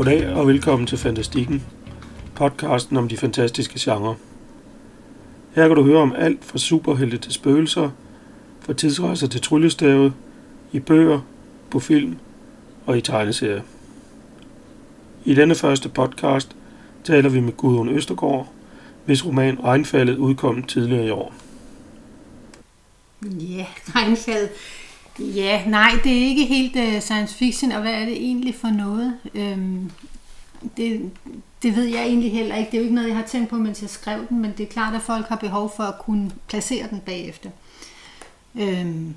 Goddag og velkommen til Fantastikken, podcasten om de fantastiske genrer. Her kan du høre om alt fra superhelte til spøgelser, fra tidsrejser til tryllestave, i bøger, på film og i tegneserier. I denne første podcast taler vi med Gudrun Østergaard, hvis roman Regnfaldet udkom tidligere i år. Ja, Regnfaldet. Ja, nej, det er ikke helt uh, science fiction, og hvad er det egentlig for noget? Øhm, det, det ved jeg egentlig heller ikke. Det er jo ikke noget, jeg har tænkt på, mens jeg skrev den, men det er klart, at folk har behov for at kunne placere den bagefter. Øhm,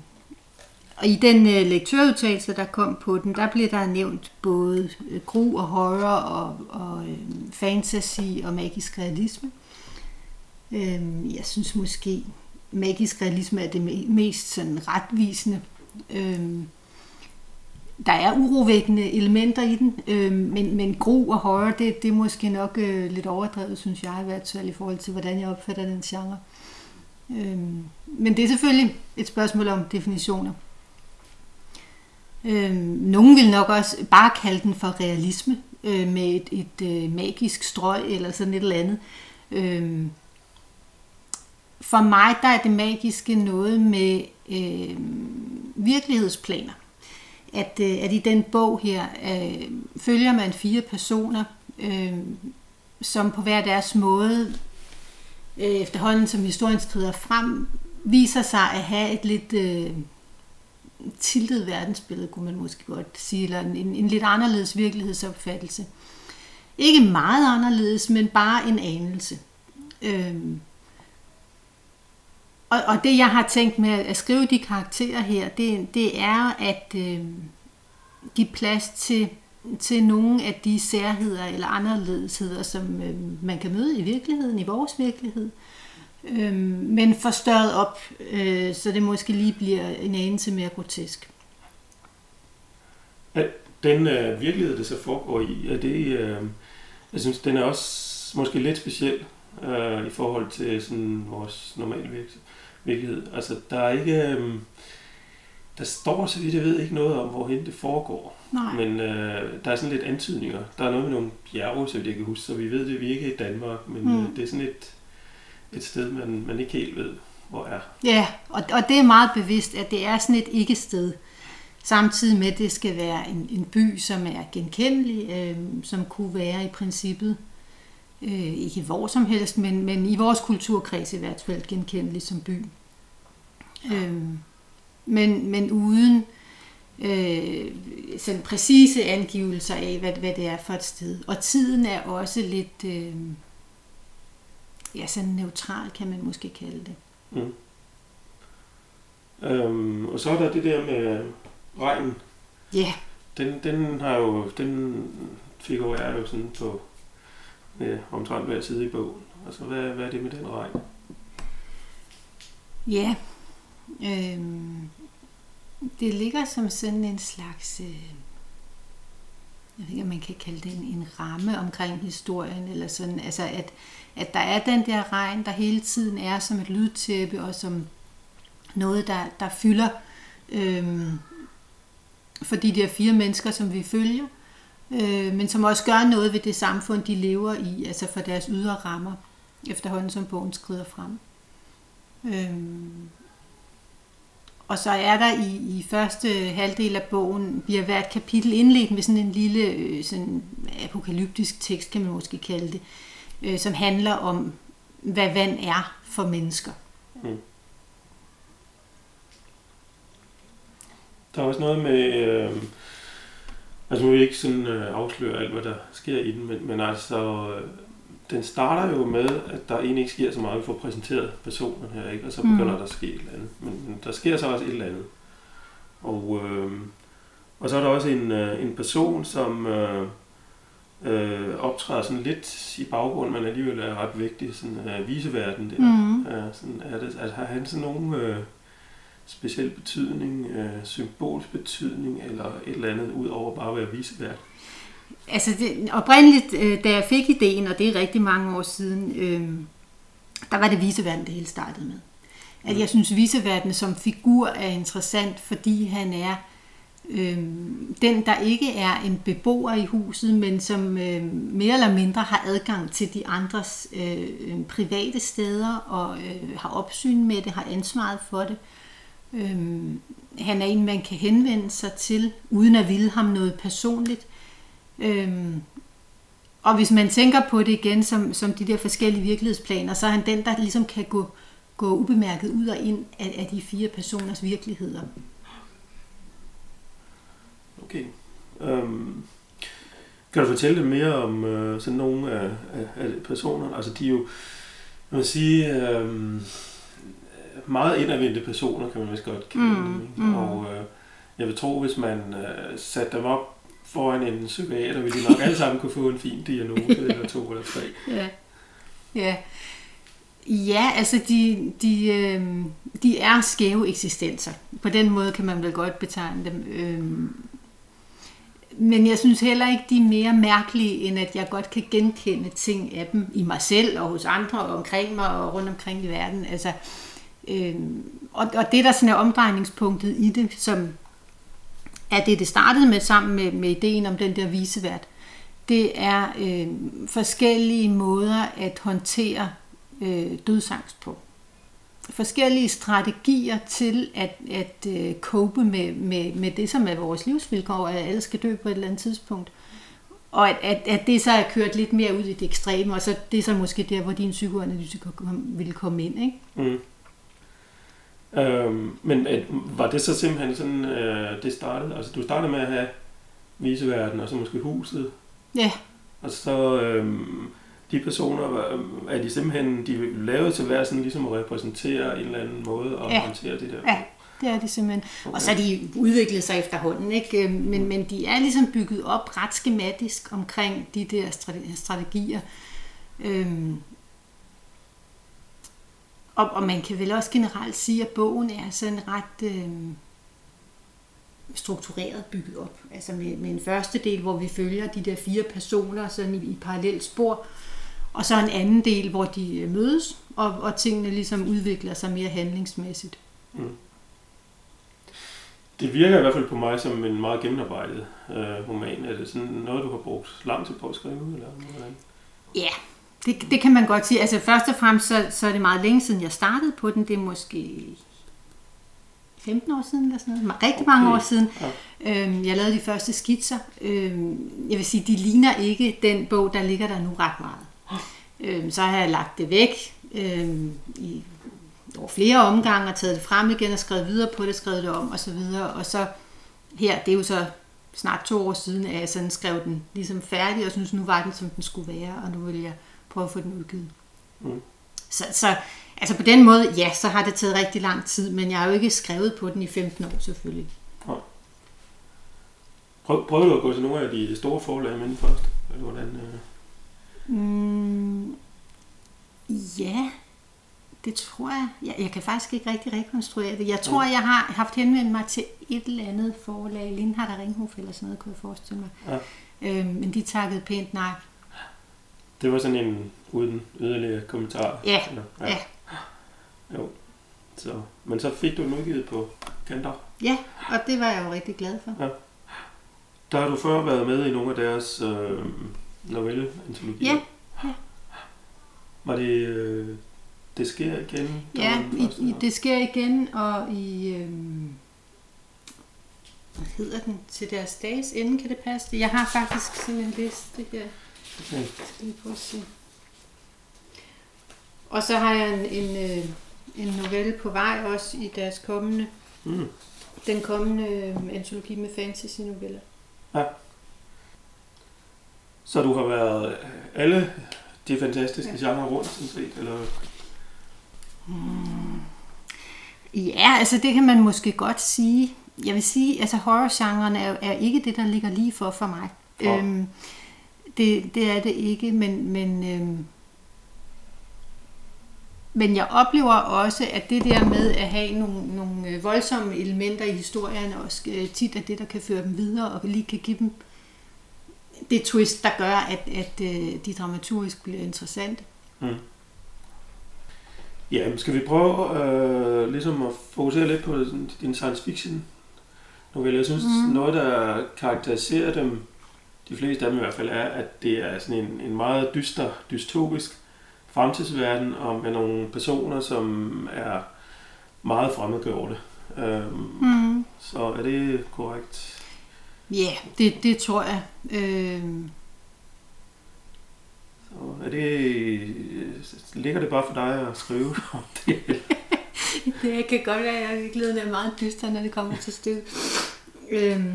og i den øh, uh, lektørudtalelse, der kom på den, der blev der nævnt både uh, gru og horror og, og uh, fantasy og magisk realisme. Øhm, jeg synes måske, magisk realisme er det mest sådan retvisende. Øhm, der er urovækkende elementer i den, øh, men, men gro og horror, det, det er måske nok øh, lidt overdrevet, synes jeg, i hvert fald i forhold til, hvordan jeg opfatter den genre. Øh, men det er selvfølgelig et spørgsmål om definitioner. Øh, nogen vil nok også bare kalde den for realisme, øh, med et, et øh, magisk strøg eller sådan et eller andet. Øh, for mig der er det magiske noget med øh, virkelighedsplaner. At, øh, at i den bog her øh, følger man fire personer, øh, som på hver deres måde, øh, efterhånden som historien skrider frem, viser sig at have et lidt øh, tiltet verdensbillede, kunne man måske godt sige, eller en, en lidt anderledes virkelighedsopfattelse. Ikke meget anderledes, men bare en anelse. Øh, og, og det jeg har tænkt med at skrive de karakterer her, det, det er at øh, give plads til, til nogle af de særheder eller anderledesheder, som øh, man kan møde i virkeligheden, i vores virkelighed. Øh, men forstørret op, øh, så det måske lige bliver en anelse mere grotesk. Den øh, virkelighed, det så foregår i, er det, øh, jeg synes, den er også måske lidt speciel øh, i forhold til sådan vores normale virkelighed virkelighed. Altså, der er ikke... Øh, der står, så vidt jeg ved, ikke noget om, hvorhen det foregår. Nej. Men øh, der er sådan lidt antydninger. Der er noget med nogle bjerge, så vidt jeg kan huske, så vi ved det, vi ikke er i Danmark, men mm. øh, det er sådan et, et sted, man, man ikke helt ved, hvor er. Ja, og, og det er meget bevidst, at det er sådan et ikke-sted. Samtidig med, at det skal være en, en by, som er genkendelig, øh, som kunne være i princippet øh, ikke hvor som helst, men, men i vores kulturkreds i hvert fald genkendelig som by. Øh, men, men uden øh, sådan præcise angivelser af, hvad, hvad det er for et sted. Og tiden er også lidt øh, ja, sådan neutral, kan man måske kalde det. Mm. Øhm, og så er der det der med regnen. Ja. Yeah. Den, den har jo, den figurerer jo sådan på ja, omtrent hver side i bogen. Altså, hvad, hvad er det med den regn? Ja, øh, det ligger som sådan en slags, øh, jeg ved ikke, om man kan kalde det en, en ramme omkring historien, eller sådan, altså at, at der er den der regn, der hele tiden er som et lydtæppe, og som noget, der, der fylder øh, for de der fire mennesker, som vi følger øh, øh, men som også gør noget ved det samfund, de lever i, altså for deres ydre rammer, efterhånden som bogen skrider frem. Øh, og så er der i, i første halvdel af bogen, bliver hvert kapitel indledt med sådan en lille øh, sådan apokalyptisk tekst, kan man måske kalde det, øh, som handler om, hvad vand er for mennesker. Mm. Der er også noget med... Øh Altså nu vil jeg ikke sådan øh, afsløre alt, hvad der sker i den, men, men altså, øh, den starter jo med, at der egentlig ikke sker så meget. Vi får præsenteret personen her, ikke? og så begynder mm. der at ske et eller andet. Men, men der sker så også et eller andet. Og, øh, og så er der også en, øh, en person, som øh, øh, optræder sådan lidt i baggrunden, men alligevel er ret vigtig, sådan øh, viseverden der. Mm. Ja, sådan, er det, altså, har han sådan nogle... Øh, speciel betydning, øh, symbolsk betydning, eller et eller andet, ud over bare at være visevært? Altså det, oprindeligt, øh, da jeg fik ideen, og det er rigtig mange år siden, øh, der var det viseverden, det hele startede med. At mm. jeg synes, viseverden som figur er interessant, fordi han er øh, den, der ikke er en beboer i huset, men som øh, mere eller mindre har adgang til de andres øh, private steder og øh, har opsyn med det, har ansvaret for det. Øh, Øhm, han er en, man kan henvende sig til, uden at ville ham noget personligt. Øhm, og hvis man tænker på det igen som, som de der forskellige virkelighedsplaner, så er han den, der ligesom kan gå, gå ubemærket ud og ind af, af de fire personers virkeligheder. Okay. Um, kan du fortælle lidt mere om øh, sådan nogle af, af, af personerne? Altså de er jo, man vil sige, øh, meget indadvendte personer, kan man vist godt kalde mm, dem. Mm. Og uh, jeg vil tro, hvis man uh, satte dem op foran en psykiater, ville de nok alle sammen kunne få en fin diagnose, eller to eller tre. Ja. Ja. Ja, altså de, de, øh, de er skæve eksistenser. På den måde kan man vel godt betegne dem. Øh, men jeg synes heller ikke, de er mere mærkelige, end at jeg godt kan genkende ting af dem i mig selv og hos andre og omkring mig og rundt omkring i verden. Altså, øh, Øhm, og, og det der sådan er omdrejningspunktet i det, som er det, det startede med sammen med, med ideen om den der visevært, det er øh, forskellige måder at håndtere øh, dødsangst på forskellige strategier til at, at øh, cope med, med, med det, som er vores livsvilkår, at alle skal dø på et eller andet tidspunkt. Og at, at, at det så er kørt lidt mere ud i det ekstreme, og så det er så måske der, hvor din psykoanalyse ville komme ind. Ikke? Mm. Øhm, men at, var det så simpelthen sådan, øh, det startede? Altså du startede med at have viseverden, og så måske huset? Ja. Og så... Øh, de personer, er de simpelthen de lavet til at være sådan ligesom at repræsentere en eller anden måde at ja. håndtere det der? Ja, det er de simpelthen. Okay. Og så er de udviklet sig efterhånden, ikke? Men, mm. men de er ligesom bygget op ret skematisk omkring de der strategier. Øhm, og, og man kan vel også generelt sige, at bogen er sådan ret øhm, struktureret bygget op. Altså med, med en første del, hvor vi følger de der fire personer sådan i, i parallelt spor, og så en anden del, hvor de øh, mødes, og, og tingene ligesom udvikler sig mere handlingsmæssigt. Mm. Det virker i hvert fald på mig som en meget gennemarbejdet øh, roman. Er det sådan noget, du har brugt lang tid på at skrive? Eller hvordan? Ja, det, det kan man godt sige. Altså først og fremmest, så, så er det meget længe siden, jeg startede på den. Det er måske 15 år siden eller sådan noget. Rigtig okay. mange år siden. Ja. Øhm, jeg lavede de første skitser. Øhm, jeg vil sige, de ligner ikke den bog, der ligger der nu ret meget. Øh, så har jeg lagt det væk øh, i over flere omgange og taget det frem igen og skrevet videre på det, skrevet det om og så videre. Og så her, det er jo så snart to år siden, at jeg sådan skrev den ligesom færdig og synes, nu var den, som den skulle være, og nu vil jeg prøve at få den udgivet. Mm. Så, så altså på den måde, ja, så har det taget rigtig lang tid, men jeg har jo ikke skrevet på den i 15 år selvfølgelig. Prøv, prøv du at gå til nogle af de store forlag med den først? Eller hvordan, øh Mm, ja, det tror jeg. jeg. Jeg kan faktisk ikke rigtig rekonstruere det. Jeg tror, ja. jeg har haft henvendt mig til et eller andet forlag, Lindhardt og Ringhof eller sådan noget, kunne jeg forestille mig. Ja. Øhm, men de takkede pænt nej. Det var sådan en uden yderligere kommentar? Ja, ja. ja. Jo. Så, men så fik du den udgivet på kanter? Ja, og det var jeg jo rigtig glad for. Ja. Der har du før været med i nogle af deres øh, novelle-antologier. Ja. ja. Var det øh, Det sker igen? Ja, i, i Det sker igen, og i... Øh, hvad hedder den? Til deres dages ende, kan det passe? Jeg har faktisk sådan en liste her. Okay. Skal vi prøve at se. Og så har jeg en, en, øh, en novelle på vej også i deres kommende, mm. den kommende øh, antologi med fantasy-noveller. Ja. Så du har været alle de fantastiske ja. genrer rundt, sådan set, eller? Hmm. Ja, altså det kan man måske godt sige. Jeg vil sige, altså horrorgenren er, er ikke det, der ligger lige for for mig. Ja. Øhm, det, det er det ikke, men, men, øhm, men jeg oplever også, at det der med at have nogle, nogle øh, voldsomme elementer i historien, også øh, tit er det, der kan føre dem videre og lige kan give dem det twist, der gør, at, at øh, de dramaturgisk bliver interessante. Mm. Ja, skal vi prøve øh, ligesom at fokusere lidt på din science fiction noveller. Jeg synes, mm. noget, der karakteriserer dem, de fleste af dem i hvert fald, er, at det er sådan en, en meget dyster, dystopisk fremtidsverden, og med nogle personer, som er meget fremmedgjorte. Øhm, Mm. så er det korrekt? Ja, yeah, det, det tror jeg. Øh, Så er det, ligger det bare for dig at skrive om det? det kan godt være, at jeg er meget dyster, når det kommer til stykket. Øhm,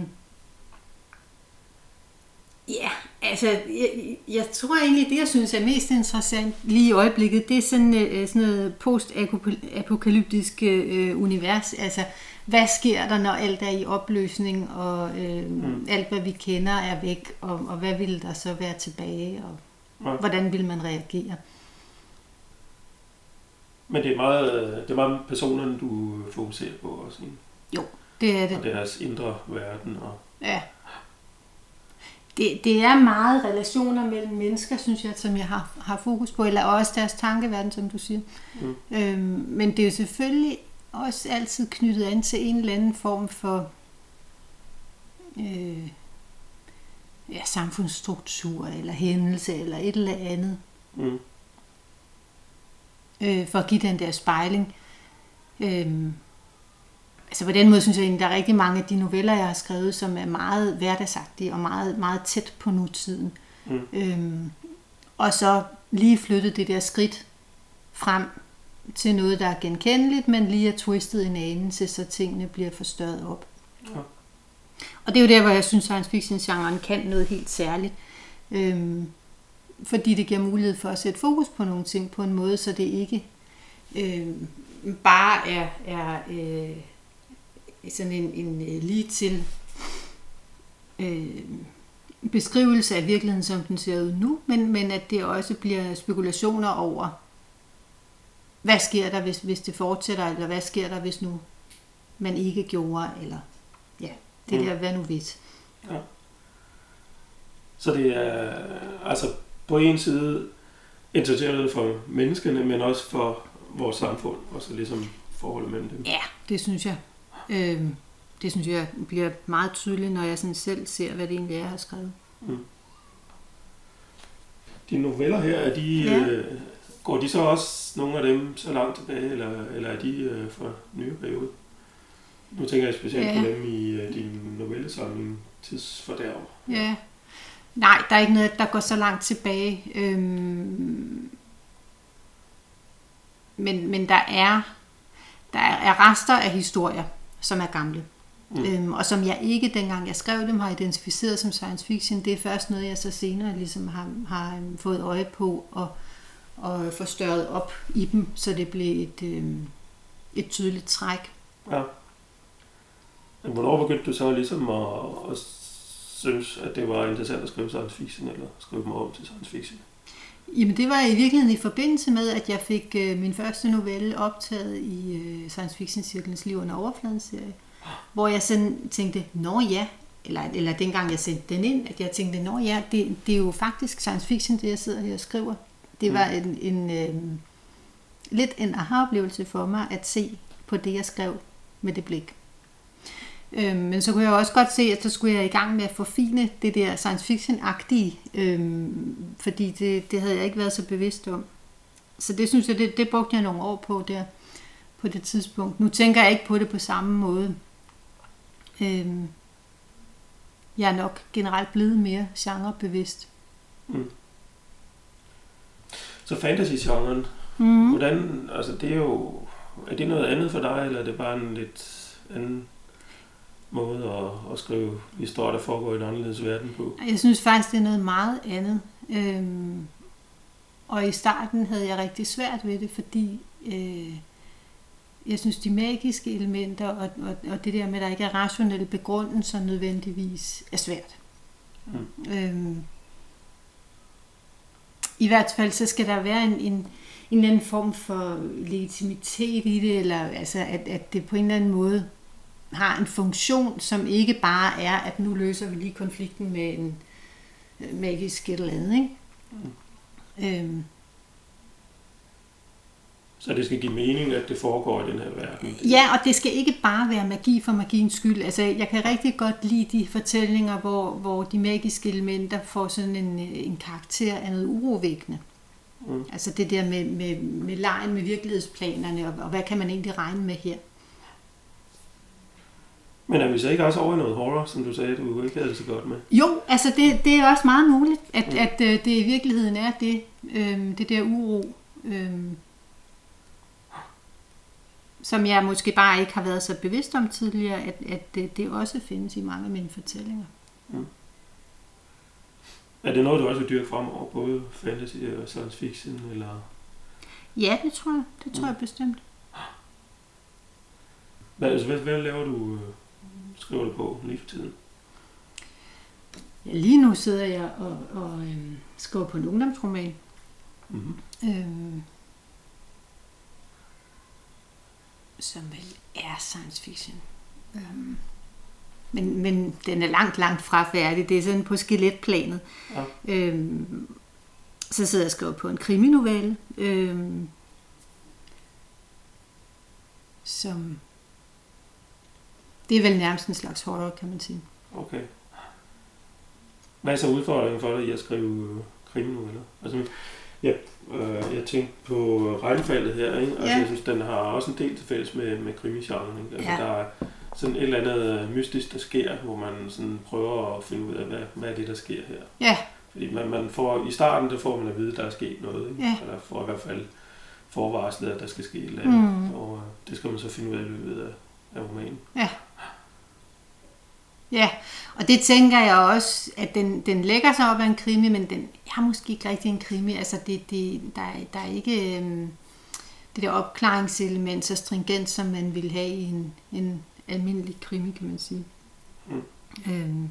ja, altså, jeg, jeg tror egentlig, det jeg synes er mest interessant lige i øjeblikket, det er sådan, øh, sådan noget post-apokalyptisk øh, univers. Altså, hvad sker der, når alt er i opløsning, og øh, Mm. alt, hvad vi kender, er væk, og, og hvad vil der så være tilbage, og Ja. hvordan vil man reagere? Men det er meget, det er meget personerne, du fokuserer på også, ikke? Det er det. og deres indre verden. Og, Ja. Det, det er meget relationer mellem mennesker, synes jeg, som jeg har, har fokus på, eller også deres tankeverden, som du siger. Mm. Øhm, men det er jo selvfølgelig også altid knyttet an til en eller anden form for øh, ja, samfundsstruktur, eller hændelse, eller et eller andet, mm, øh, for at give den der spejling. Øhm, altså på den måde synes jeg egentlig, der er rigtig mange af de noveller, jeg har skrevet, som er meget hverdagsagtige og meget, meget tæt på nutiden. mm, Øhm, og så lige flyttet det der skridt frem til noget, der er genkendeligt, men lige er twistet en anelse, så tingene bliver forstørret op. Ja. Og det er jo der, hvor jeg synes, science fiction-genren kan noget helt særligt. Øhm, fordi det giver mulighed for at sætte fokus på nogle ting på en måde, så det ikke øhm, bare er, er øh, sådan en, en øh, lige til øh, beskrivelse af virkeligheden, som den ser ud nu, men, men at det også bliver spekulationer over, hvad sker der, hvis, hvis det fortsætter, eller hvad sker der, hvis nu man ikke gjorde, eller ja, det Mm. der, hvad nu hvis. Så det er altså på en side interesseret for menneskene, men også for vores samfund, og så ligesom forholdet mellem dem. Ja, det synes jeg. Øhm, det synes jeg bliver meget tydeligt, når jeg sådan selv ser, hvad det egentlig er, jeg har skrevet. De noveller her, er de, Ja. øh, går de så også nogle af dem så langt tilbage, eller, eller er de øh, fra nye periode? Nu tænker jeg specielt Ja. på dem i øh, din novellesamling Tidsfordærv. Ja. Nej, der er ikke noget, der går så langt tilbage. Øhm, men, men der er der er rester af historier, som er gamle. Mm. Øhm, og som jeg ikke, dengang jeg skrev dem, har identificeret som science fiction. Det er først noget, jeg så senere ligesom har, har øhm, fået øje på og, og forstørret op i dem, så det blev et, øhm, et tydeligt træk. Ja. Men hvornår begyndte du så ligesom at, at synes, at det var interessant at skrive science fiction, eller skrive dem om til science fiction? Jamen det var i virkeligheden i forbindelse med, at jeg fik øh, min første novelle optaget i øh, Science Fiction Cirkelens Liv under overfladen serie, hvor jeg sådan tænkte, nå ja, eller, eller dengang jeg sendte den ind, at jeg tænkte, nå ja, det, det er jo faktisk science fiction, det jeg sidder her og skriver. Det var en, en øh, lidt en aha-oplevelse for mig at se på det, jeg skrev med det blik. Øhm, men så kunne jeg også godt se, at så skulle jeg i gang med at forfine det der science fiction-agtige, øhm, fordi det, det havde jeg ikke været så bevidst om. Så det synes jeg, det, det brugte jeg nogle år på der, på det tidspunkt. Nu tænker jeg ikke på det på samme måde. Øhm, jeg er nok generelt blevet mere genrebevidst. Så fantasy-genren, Mm. hvordan, altså det er jo, er det noget andet for dig, eller er det bare en lidt anden måde at, at skrive historier, der foregår i en anderledes verden på? Jeg synes faktisk, det er noget meget andet. Øhm, og i starten havde jeg rigtig svært ved det, fordi øh, jeg synes, de magiske elementer og, og, og det der med, at der ikke er rationelle begrundelser nødvendigvis er svært. Mm. Øhm, I hvert fald så skal der være en, en, en anden form for legitimitet i det, eller altså at, at det på en eller anden måde har en funktion, som ikke bare er, at nu løser vi lige konflikten med en øh, magisk et eller andet. Ikke? Mm. Øhm. Så det skal give mening, at det foregår i den her verden. Ja, og det skal ikke bare være magi for magiens skyld. Altså, jeg kan rigtig godt lide de fortællinger, hvor, hvor de magiske elementer får sådan en, en karakter af noget urovækkende. Mm. Altså det der med, med, med lejen med virkelighedsplanerne, og, og hvad kan man egentlig regne med her? Men er vi så ikke også over i noget horror, som du sagde, du ikke havde det så godt med? Jo, altså det, det er også meget muligt, at, mm. at, at øh, det i virkeligheden er det, øhm, det der uro, øhm, som jeg måske bare ikke har været så bevidst om tidligere, at, at det, det også findes i mange af mine fortællinger. Mm. Er det noget, du også vil dyrke fremover, både fantasy og science fiction? Eller? Ja, det tror jeg. Det tror mm. jeg bestemt. Hvad, altså, hvad, hvad laver du, øh, skriver du på lige for tiden? Ja, lige nu sidder jeg og, og øhm, skriver på en ungdomsroman. Mm-hmm. Øhm, som vel er science fiction. Øhm, men, men den er langt, langt fra færdig. Det er sådan på skeletplanet. Ja. Øhm, så sidder jeg og skriver på en kriminovelle, øhm, som... Det er vel nærmest en slags horror, kan man sige. Okay. Hvad er så udfordringen for dig i at skrive øh, kriminoveller? Altså, Ja, øh, jeg tænkte på regnfaldet her, ikke? Altså, ja. jeg synes, den har også en del til fælles med, med krimigenren, ikke? Altså, ja. der er sådan et eller andet mystisk, der sker, hvor man sådan prøver at finde ud af, hvad, hvad er det, der sker her. Ja. Fordi man, man får, i starten, der får man at vide, at der er sket noget, ikke? Ja. Eller får i hvert fald forvarslet, at der skal ske et eller andet. Mm. Og øh, det skal man så finde ud af i løbet af, af romanen. Ja. Ja, og det tænker jeg også, at den, den lægger sig op af en krimi, men den er måske ikke rigtig en krimi. Altså, det, det, der, der er ikke øhm, det der opklaringselement så stringent, som man vil have i en, en almindelig krimi, kan man sige. Mm. Øhm.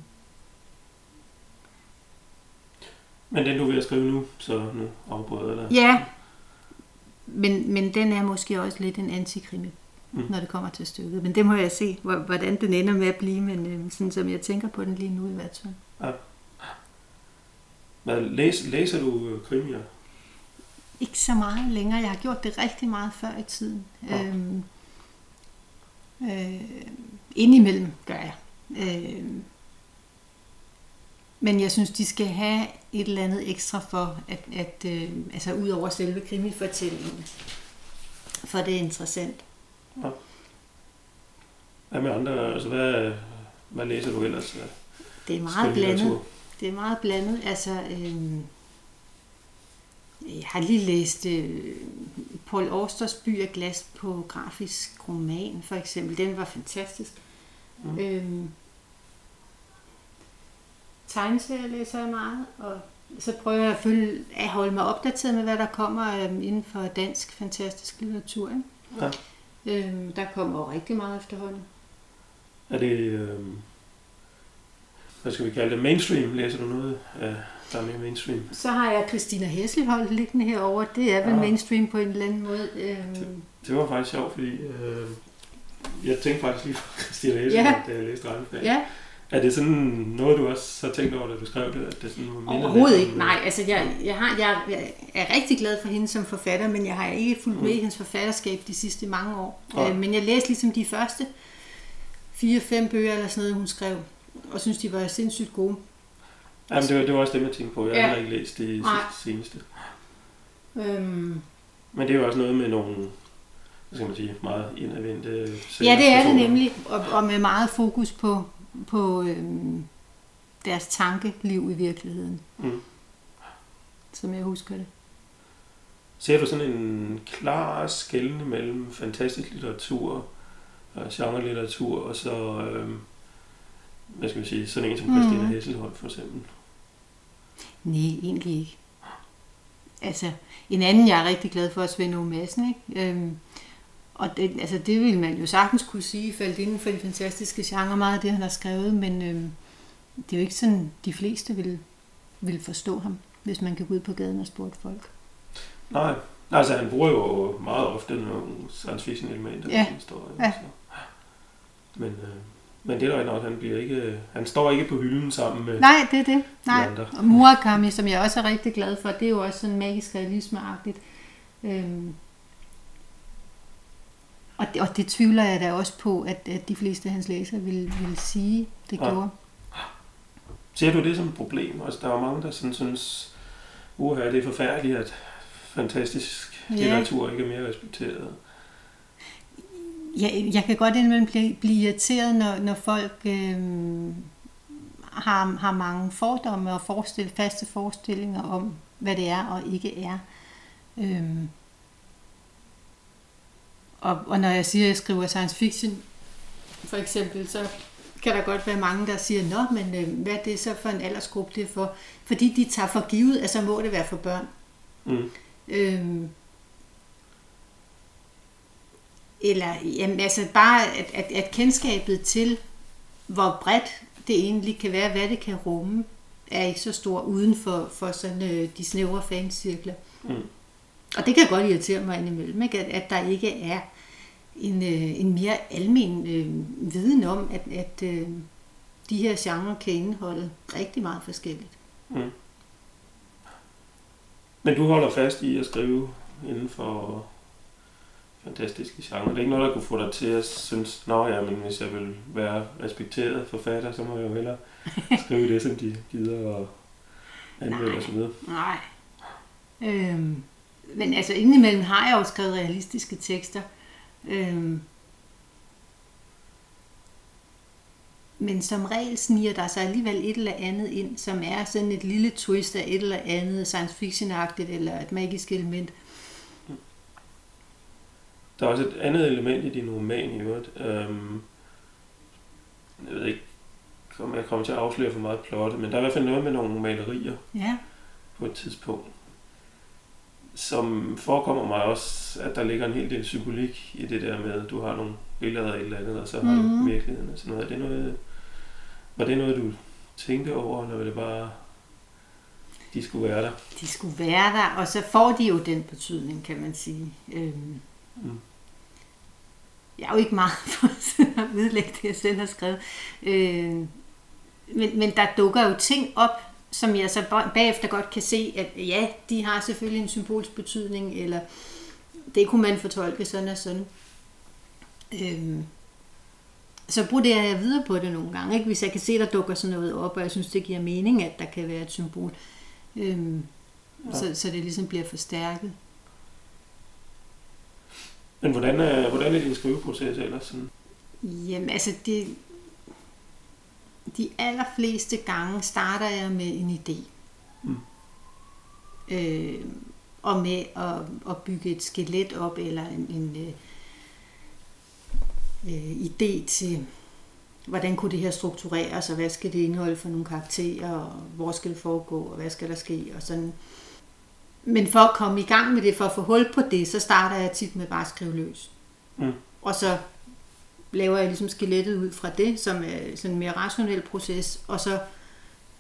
Men den du vil skrive nu, så nu afbryder eller? Ja, men, men den er måske også lidt en antikrimi mm. når det kommer til stykket. Men det må jeg se, hvordan den ender med at blive, men øh, sådan som jeg tænker på den lige nu i hvert fald. Ja. Læser, læser du øh, krimier? Ikke så meget længere. Jeg har gjort det rigtig meget før i tiden. Ja. Øhm, øh, indimellem gør jeg. Øh, men jeg synes, de skal have et eller andet ekstra for, at, at øh, altså ud over selve krimifortællingen, for det er interessant. Ja. Hvad med andre? Altså, hvad, hvad læser du ellers? Det er meget blandet. Det er meget blandet. Altså, øh, jeg har lige læst øh, Paul Austers By af glas på grafisk roman, for eksempel. Den var fantastisk. Mm. Øh, tegneserier læser jeg meget, og så prøver jeg at, følge, at holde mig opdateret med, hvad der kommer øh, inden for dansk fantastisk litteratur. Ikke? Ja. Øhm, der kommer jo rigtig meget efterhånden. Er det, øh, hvad skal vi kalde det, mainstream? Læser du noget, af, der er mere mainstream? Så har jeg Christina Hesselholdt liggende herover. Det er vel ja. mainstream på en eller anden måde. Øhm. Det, det var faktisk sjovt, fordi øh, jeg tænkte faktisk lige på Christina Hesselholdt, ja. da jeg læste Regnefag. Ja. Er det sådan noget, du også har tænkt over, da du skrev det? At det sådan Overhovedet ikke, nej. Altså, jeg, jeg, har, jeg, jeg er rigtig glad for hende som forfatter, men jeg har ikke fulgt med i mm. hendes forfatterskab de sidste mange år. Ja. Øh, men jeg læste ligesom de første fire-fem bøger eller sådan noget, hun skrev, og synes, de var sindssygt gode. Jamen, det var, det var også det, jeg tænkte på. Jeg ja. har ikke læst det nej. seneste. Øhm. Men det er jo også noget med nogle hvad skal man sige, meget indadvendte Ja, det er det nemlig, og, og med meget fokus på på øhm, deres tankeliv i virkeligheden. Mm. Som jeg husker det. Ser du sådan en klar skældende mellem fantastisk litteratur, genre-litteratur, og så, øhm, hvad skal vi sige, sådan en som mm. Christina Hesselholdt for eksempel? Nej, egentlig ikke. Altså, en anden, jeg er rigtig glad for, er Svend Madsen, ikke? Øhm, og det, altså det vil man jo sagtens kunne sige, faldt inden for de fantastiske genre, meget af det, han har skrevet, men øh, det er jo ikke sådan, de fleste vil, vil forstå ham, hvis man kan gå ud på gaden og spørge folk. Nej, altså han bruger jo meget ofte nogle science fiction elementer ja. i historien. Ja. Så. Men, øh, men det er nok, han bliver ikke, han står ikke på hylden sammen med Nej, det er det. Nej. De andre. Og Murakami, som jeg også er rigtig glad for, det er jo også sådan magisk realisme-agtigt. Øhm, Og det, og det tvivler jeg da også på, at, at de fleste af hans læsere vil, vil sige, det Ja. gjorde. Ser du det som et problem? Altså, der er mange, der sådan synes, uha, det er forfærdeligt, at fantastisk Ja. litteratur ikke er mere respekteret. Jeg, jeg kan godt indimellem blive, blive irriteret, når, når folk øh, har, har mange fordomme og forestil, faste forestillinger om, hvad det er og ikke er. Øhm, og, og når jeg siger, at jeg skriver science fiction, for eksempel, så kan der godt være mange, der siger, Nå, men øh, hvad er det så for en aldersgruppe, det er for? Fordi de tager for givet, at så må det være for børn. Mm. Øhm, eller jamen, altså bare at, at, at kendskabet til, hvor bredt det egentlig kan være, hvad det kan rumme, er ikke så stor uden for, for sådan, øh, de snævre fancirkler. Mm. Og det kan godt irritere mig indimellem, ikke? At, at der ikke er en, øh, en mere almen øh, viden om, at, at øh, de her genrer kan indeholde rigtig meget forskelligt. Mm. Men du holder fast i at skrive inden for fantastiske genre. Det er ikke noget, der kunne få dig til at synes, nå ja, men hvis jeg vil være respekteret forfatter, så må jeg jo hellere skrive det, som de gider og anmelde videre. Nej. Øhm, men altså indimellem har jeg jo skrevet realistiske tekster. Øhm, men som regel sniger der sig alligevel et eller andet ind, som er sådan et lille twist af et eller andet science fiction-agtigt, eller et magisk element. Der er også et andet element i din roman i øvrigt. Øhm, jeg ved ikke, om jeg kommer til at afsløre for meget plottet, men der er i hvert fald noget med nogle malerier Ja. på et tidspunkt, som forekommer mig også, at der ligger en hel del symbolik i det der med, at du har nogle billeder af et eller andet, og så har Mhm. du virkeligheden og sådan noget. Er det noget. Var det noget, du tænkte over, eller var det bare, de skulle være der? De skulle være der, og så får de jo den betydning, kan man sige. Øhm, Mm. jeg er jo ikke meget for at udlægge det, jeg selv har skrevet. Øh, men, men der dukker jo ting op, som jeg så ba- bagefter godt kan se, at ja, de har selvfølgelig en symbolsk betydning, eller det kunne man fortolke sådan og sådan. Øh, så bruger jeg videre på det nogle gange, ikke? hvis jeg kan se, der dukker sådan noget op, og jeg synes, det giver mening, at der kan være et symbol. Øh, Ja. så, så det ligesom bliver forstærket. Men hvordan er, hvordan er din skriveproces ellers? Sådan? Jamen, altså, det, de allerfleste gange starter jeg med en idé. Mm. Øh, og med at, at bygge et skelet op, eller en, en øh, øh, idé til, hvordan kunne det her struktureres, og hvad skal det indeholde for nogle karakterer, og hvor skal det foregå, og hvad skal der ske, og sådan. Men for at komme i gang med det, for at få hul på det, så starter jeg tit med bare at skrive løs. Mm. Og så laver jeg ligesom skelettet ud fra det, som er sådan en mere rationel proces, og så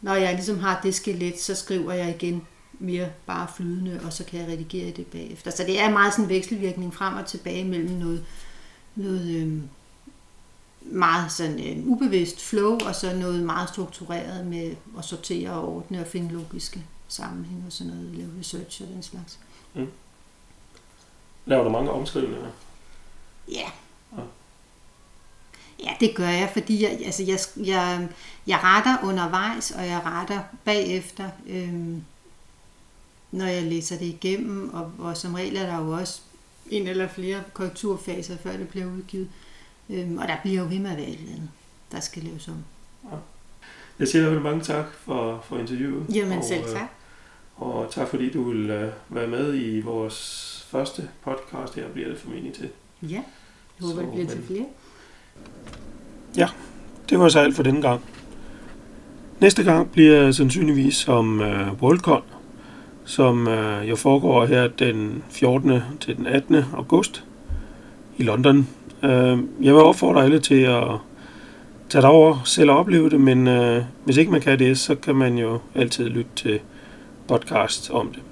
når jeg ligesom har det skelet, så skriver jeg igen mere bare flydende, og så kan jeg redigere det bagefter. Så det er meget sådan en vekselvirkning frem og tilbage mellem noget, noget øhm, meget sådan en ubevidst flow, og så noget meget struktureret med at sortere og ordne og finde logiske sammenhæng og sådan noget, lave research og den slags. Laver du mange omskrivninger? Ja. Ja. Ja, det gør jeg, fordi jeg, altså jeg, jeg, jeg retter undervejs, og jeg retter bagefter, øhm, når jeg læser det igennem, og, og som regel er der jo også en eller flere korrekturfaser, før det bliver udgivet. Øhm, og der bliver jo ved med at være et eller andet, der skal laves om. Jeg siger i hvert fald mange tak for, for interviewet. Jamen og, selv øh, tak. Og tak fordi du vil øh, være med i vores første podcast her, bliver det formentlig til. Ja, jeg håber, Så, det bliver til men- Ja, Det var så alt for denne gang. Næste gang bliver sandsynligvis om øh, WorldCon, som øh, jo foregår her den 14. til den 18. august i London. Øh, jeg vil opfordre alle til at tage derover selv og opleve det, men øh, hvis ikke man kan det, så kan man jo altid lytte til podcast om det.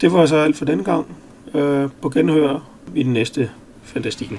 Det var så alt for denne gang. Øh, på genhør i den næste Fantastikken.